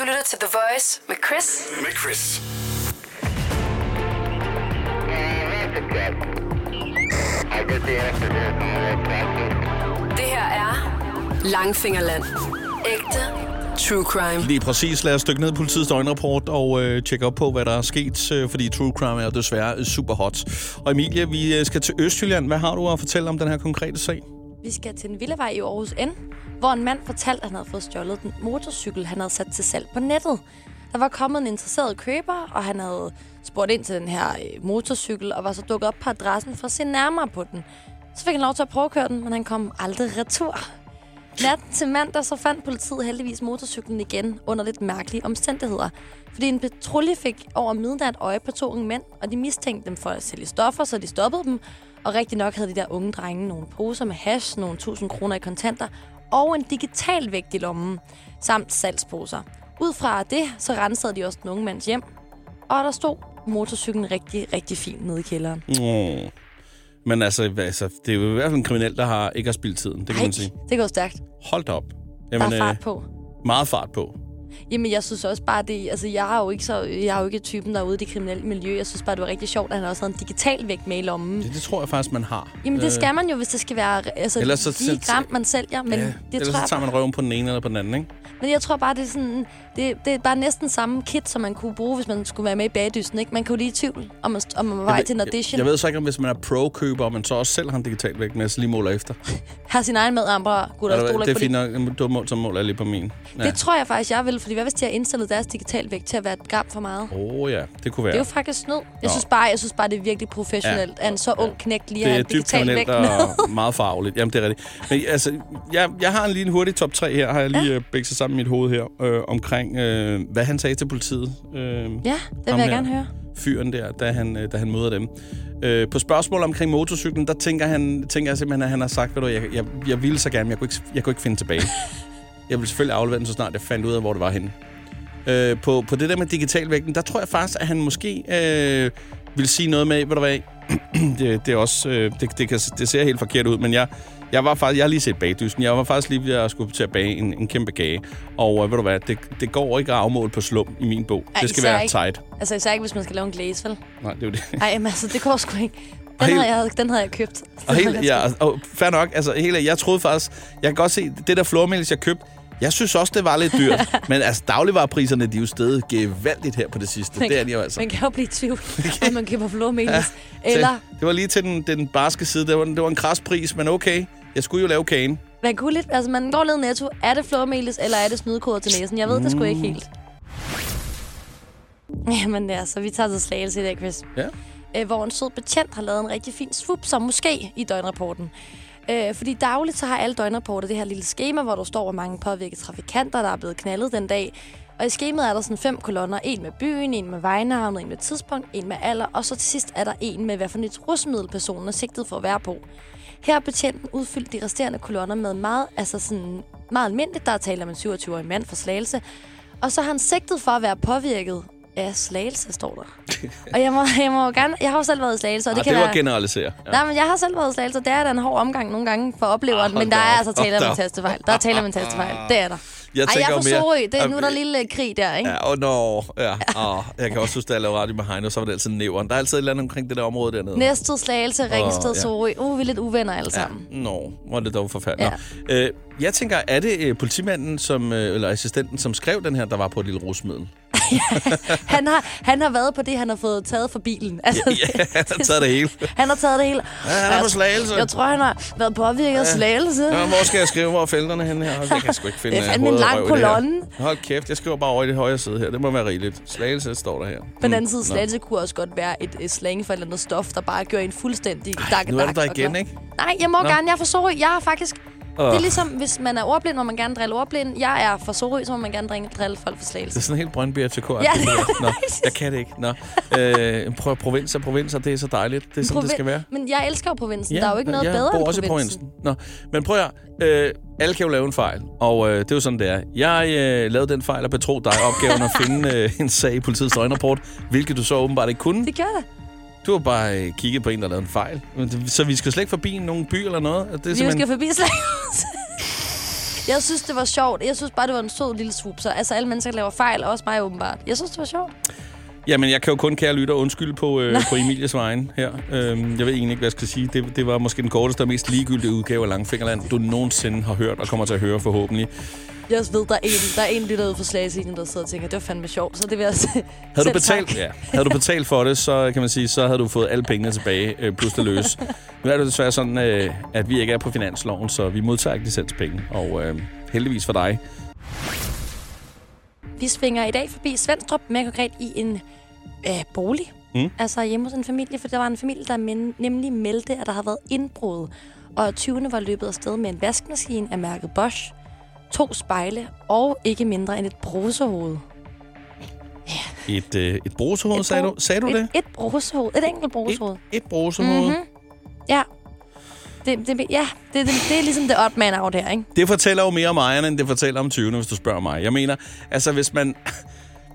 Du lytter til The Voice med Chris. Med Chris. Det her er Langfingerland. Ægte true crime. Lige præcis. Lad os dykke ned i politiets døgnrapport og øh, tjekke op på, hvad der er sket, øh, fordi true crime er desværre super hot. Og Emilie, vi øh, skal til Østjylland. Hvad har du at fortælle om den her konkrete sag? Vi skal til en villavej i Aarhus N, hvor en mand fortalte, at han havde fået stjålet den motorcykel, han havde sat til salg på nettet. Der var kommet en interesseret køber, og han havde spurgt ind til den her øh, motorcykel, og var så dukket op på adressen for at se nærmere på den. Så fik han lov til at prøve at køre den, men han kom aldrig retur. Nat til mandag så fandt politiet heldigvis motorcyklen igen under lidt mærkelige omstændigheder. Fordi en patrulje fik over midnat øje på to unge mænd, og de mistænkte dem for at sælge stoffer, så de stoppede dem. Og rigtig nok havde de der unge drenge nogle poser med hash, nogle tusind kroner i kontanter og en digital vægt i lommen, samt salgsposer. Ud fra det, så rensede de også den unge mands hjem, og der stod motorcyklen rigtig, rigtig fint nede i kælderen. Yeah. Men altså, altså, det er jo i hvert fald en kriminel, der har ikke har spildt tiden. Det kan Ej, man sige. det går stærkt. Hold da op. Der er fart på. meget fart på. Jamen, jeg synes også bare, det... Altså, jeg er jo ikke, så, jeg er jo ikke typen, der er ude i det kriminelle miljø. Jeg synes bare, det var rigtig sjovt, at han også havde en digital vægt med i lommen. Det, det tror jeg faktisk, man har. Jamen, det skal man jo, hvis det skal være altså, Ellers så- så- gram, man sælger. Men, ja, det ellers tror så tager man røven på den ene eller på den anden, ikke? Men jeg tror bare, det er sådan... Det, det er bare næsten samme kit, som man kunne bruge, hvis man skulle være med i bagdysten, ikke? Man kan jo lige i tvivl, om man, om man var vej til en audition. Jeg, jeg ved så ikke, om hvis man er pro-køber, og man så også selv har en digital vægt med, så lige måler efter. Har sin egen med andre gutter, hvad? det er på fint det. nok. Du mål, så måler jeg lige på min. Ja. Det tror jeg faktisk, jeg vil, fordi hvad hvis de har indstillet deres digital vægt til at være et gram for meget? Åh oh, ja, det kunne være. Det er jo faktisk snyd. Jeg Nå. synes bare, jeg synes bare det er virkelig professionelt, Ja. at en så ung knægt lige det har er en digital vægt med. og meget farligt. Jamen, det er rigtigt. Men altså, jeg, jeg har en lige en hurtig top 3 her, har jeg lige ja. bækset sammen i mit hoved her, øh, omkring, øh, hvad han sagde til politiet. Øh, Ja, det vil jeg her gerne høre. Fyren der, da han, øh, da han møder dem. Øh, på spørgsmål omkring motorcyklen, der tænker, han, tænker jeg simpelthen, at han har sagt, ved du, jeg, jeg, jeg ville så gerne, men jeg kunne, ikke, jeg kunne ikke finde tilbage. jeg ville selvfølgelig aflevere den, så snart jeg fandt ud af, hvor det var henne. Øh, på, på det der med digitalvægten, der tror jeg faktisk, at han måske øh, vil sige noget med, ved du hvad, det, det er også, øh, det, det, kan, det ser helt forkert ud, men jeg, jeg var faktisk, jeg har lige set bagdysten. Jeg var faktisk lige ved at skulle til at bage en, en kæmpe gage. Og øh, ved du hvad, det, det går ikke at afmåle på slum i min bog. Ej, det skal være ikke. tight. Altså især ikke, hvis man skal lave en glaze, vel? Nej, det er jo det. Ej, men altså, det går sgu ikke. Den, helt- havde jeg, den havde jeg købt. Og helt, ja, og fair nok, altså hele, jeg troede faktisk, jeg kan godt se, det der flormelis, jeg købte, jeg synes også, det var lidt dyrt. men altså, dagligvarepriserne, de er jo stedet gevaldigt her på det sidste. Man det er de jo altså. Man kan jo blive i tvivl, om man køber flormelis. Ja, eller det var lige til den, den barske side. Det var, det var en kras pris, men okay. Jeg skulle jo lave kagen. man kunne lidt... Altså, man går ned netto. Er det flormelis, eller er det snydekoder til næsen? Jeg ved det sgu ikke helt. Jamen ja, så vi tager til slagelse i dag, Chris. Ja. øh, hvor en sød betjent har lavet en rigtig fin swoop, som måske i døgnrapporten. Øh, fordi dagligt så har alle døgnrapporter det her lille schema, hvor der står, hvor mange påvirkede trafikanter, der er blevet knaldet den dag. Og i skemaet er der sådan fem kolonner. En med byen, en med vejnavnet, en med tidspunkt, en med alder, og så til sidst er der en med, hvad for et rusmiddel personen er sigtet for at være på. Her har betjenten udfyldt de resterende kolonner med meget, altså sådan meget almindeligt. Der er tale om en 27-årig mand fra Slagelse. Og så har han sigtet for at være påvirket af Slagelse, står der og jeg må, jeg må gerne... Jeg har jo selv været i Slagelse, og det Ah, kan det var være... generalisere. Ja. Nej, men jeg har selv været i Slagelse, og det er da en hård omgang nogle gange for opleveren, Ah, men der er altså tale om en tastefejl. Der er tale om en tastefejl. Det er der. Jeg Ej, jeg er fra mere- Sorø. Det er nu, Jamen, der er lille krig der, ikke? Ja, og nå, ja. Oh, jeg kan også huske, da jeg lavede radio med Heino, så var det altid næveren. Der er altid et eller andet omkring det der område dernede. Næstved, Slagelse, Ringsted, ja. Sorø. Uh, vi er lidt uvenner alle Ja, sammen. nå, hvor det dog forfærdeligt. Ja. Øh, jeg tænker, er det øh, politimanden, som, øh, eller assistenten, som skrev den her, der var på et lille rusmiddel? Han har, han har været på det, han har fået taget fra bilen. Altså, ja, han har taget det hele. Han har taget det hele. Ja, han er på slagelse. Jeg tror, han har været påvirket af slagelse. Ja, hvor skal jeg skrive, hvor er felterne henne her? Jeg kan sgu ikke finde Det er en lang kolonne. Hold kæft, jeg skriver bare over i det højre side her. Det må være rigeligt. Slagelse står der her. På den anden side, Nå. slagelse kunne også godt være et, et slang for et eller andet stof, der bare gør en fuldstændig Ej, dak nu er du der igen, ikke? Nej, jeg må Nå. gerne. Jeg er Sorø. Jeg har faktisk... Åh. Det er ligesom, hvis man er ordblind, må man gerne drille ordblind. Jeg er fra Sorø, så må man gerne drille, drille folk for Det slagelse. er sådan helt Brøndby FCK. Ja, det er Nå, jeg kan det ikke. Nå. Øh, prøv provinser, provinser, det er så dejligt. Det er sådan, det skal være. Men jeg elsker jo provinsen. der er jo ikke noget jeg bedre bor end også i provinsen. provinsen. Nå, men prøv at øh, alle kan jo lave en fejl, og øh, det er jo sådan, det er. Jeg øh, lavede den fejl og betro dig opgaven at finde øh, en sag i politiets døgnrapport, hvilket du så åbenbart ikke kunne. Det gør det. Du har bare øh, kigget på en, der lavede en fejl. Så vi skal slet ikke forbi nogen by eller noget? Det er Vi simpelthen... skal forbi slagelse. Jeg synes, det var sjovt. Jeg synes bare, det var en sød lille. Så altså, alle mennesker laver fejl, også mig åbenbart. Jeg synes, det var sjovt. Jamen, jeg kan jo kun, kære lytter, undskylde på, øh, på Emilies vegne her. Øhm, jeg ved egentlig ikke, hvad jeg skal sige. Det, det var måske den korteste og mest ligegyldige udgave af Langfingerland, du nogensinde har hørt og kommer til at høre forhåbentlig. Jeg ved, der er en, der er en lytter ude for Slagsiden, der sidder og tænker, det var fandme sjovt, så det vil jeg sige. Havde du, betalt, ja, havde du betalt for det, så kan man sige, så havde du fået alle pengene tilbage, øh, plus det løs. Nu er det desværre sådan, øh, at vi ikke er på finansloven, så vi modtager ikke licenspenge. Og øh, heldigvis for dig. Vi svinger i dag forbi Svendstrup, mere konkret i en øh, bolig. Mm. Altså hjemme hos en familie, for der var en familie, der men, nemlig meldte, at der havde været indbrud. Og 20'erne var løbet afsted med en vaskemaskine af mærket Bosch, to spejle og ikke mindre end et brusehoved. Et, øh, et brusehoved, Et sagde du, sagde du et, det? Et brusehoved. Et enkelt brusehoved. Et, et brusehoved. Mhm. Ja. Det, det, ja, det, det, det er ligesom det odd man out her, ikke? Det fortæller jo mere om ejerne, end det fortæller om 20'erne, hvis du spørger mig. Jeg mener, altså hvis man,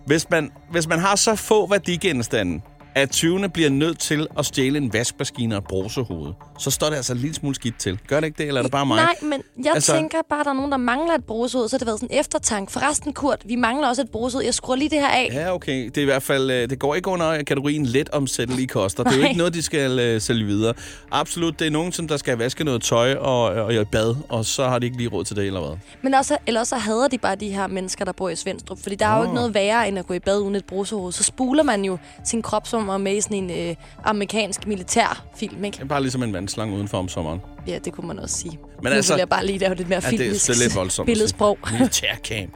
hvis man, hvis man har så få værdigenstande, at 20'erne bliver nødt til at stjæle en vaskemaskine og et brusehoved, så står det altså en lille smule skidt til. Gør det ikke det, eller er det bare mig? Nej, men jeg Altså- tænker bare, at der er nogen, der mangler et brusehoved, så har det været sådan en eftertank. Forresten, Kurt, vi mangler også et brusehoved. Jeg skruer lige det her af. Ja, okay. Det er i hvert fald, øh, det går ikke under kategorien let omsættelige koster. Det er jo ikke noget, de skal uh, sælge videre. Absolut, det er nogen, som der skal vaske noget tøj og, og i bad, og så har de ikke lige råd til det, eller hvad? Men også, eller så hader de bare de her mennesker, der bor i Svendstrup. Fordi der er jo ikke noget værre, end at gå i bad uden et brusehoved. Så spuler man jo sin krop, som er med i sådan en øh, amerikansk militærfilm, ikke? Det er bare ligesom en vandslange udenfor om sommeren. Ja, det kunne man også sige. Men nu altså- vil jeg bare lige lave lidt mere Ja, er- filmisk det er lidt voldsomt. billedsprog. Militærcam.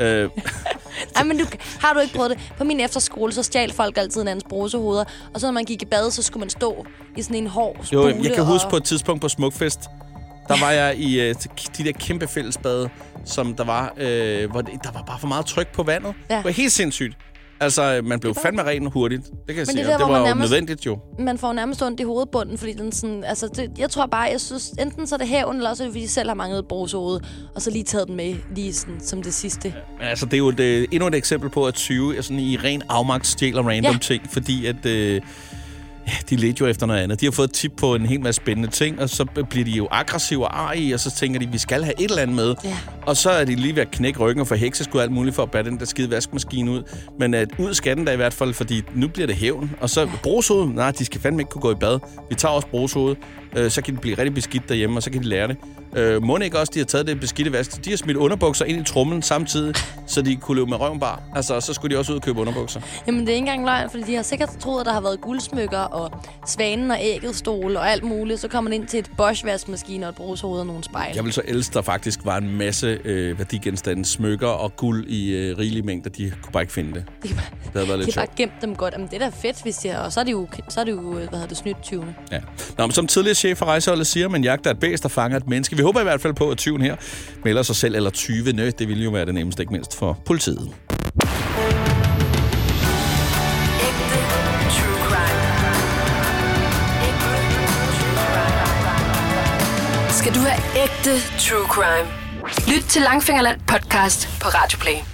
Øh, Ej, men du, har du ikke prøvet det? På min efterskole, så stjal folk altid hinandens brusehoveder. Og så når man gik i bad, så skulle man stå i sådan en hård spule. jo, jeg kan huske og... på et tidspunkt på Smukfest, der var jeg i øh, de der kæmpe fællesbade, som der var, øh, hvor det, der var bare for meget tryk på vandet. Ja. Det var helt sindssygt. Altså, man blev fandme ren hurtigt. Det kan jeg Men sige. det der, det var nærmest- nødvendigt jo. Man får nærmest ondt i hovedbunden, fordi den sådan... Altså, det, jeg tror bare, jeg synes... Enten så er det hævn, eller også er det, fordi de selv har manglet et brusehoved. Og så lige taget den med, lige sådan, som det sidste. Men altså, det er jo et, øh, endnu et eksempel på, at 20 er sådan i ren afmagt stjæler random Ja. ting, fordi at... Øh, Ja, de ledte jo efter noget andet. De har fået et tip på en hel masse spændende ting, og så bliver de jo aggressive og arige, og så tænker de, vi skal have et eller andet med. Ja. Og så er de lige ved at knække ryggen og få hekseskud og alt muligt for at bære den der skide vaskemaskine ud. Men at ud skal den da i hvert fald, fordi nu bliver det hævn. Og så brugshoved, nej, de skal fandme ikke kunne gå i bad. Vi tager også brugshoved. Øh, så kan de blive rigtig beskidt derhjemme, og så kan de lære det. Øh, må ikke også, de har taget det beskidte vask. De har smidt underbukser ind i trummen samtidig, så de kunne løbe med røven bar. Altså, så skulle de også ud og købe underbukser. Jamen, det er ikke engang løgn, fordi de har sikkert troet, at der har været guldsmykker og svanen og ægget stol og alt muligt. Så kommer man ind til et Bosch-vaskemaskine og et brugshoved og nogle spejl. Jeg vil så elske, der faktisk var en masse øh, værdigenstande, smykker og guld i øh, rigelige mængder. De kunne bare ikke finde det. De, har- Det havde været de lidt har bare gemt dem godt. Jamen, det er da fedt, hvis de har... Og så er det jo, så er det jo hvad hedder det, snydt 20. Ja. Nå, men som tidligere chef for rejseholdet siger, man jagter et bæst, der fanger et menneske. Vi håber i hvert fald på, at 20 her melder sig selv, eller 20. Det ville jo være det nemmeste, ikke mindst for politiet. Skal du have ægte true crime? Lyt til Langfingerland podcast på Radioplay.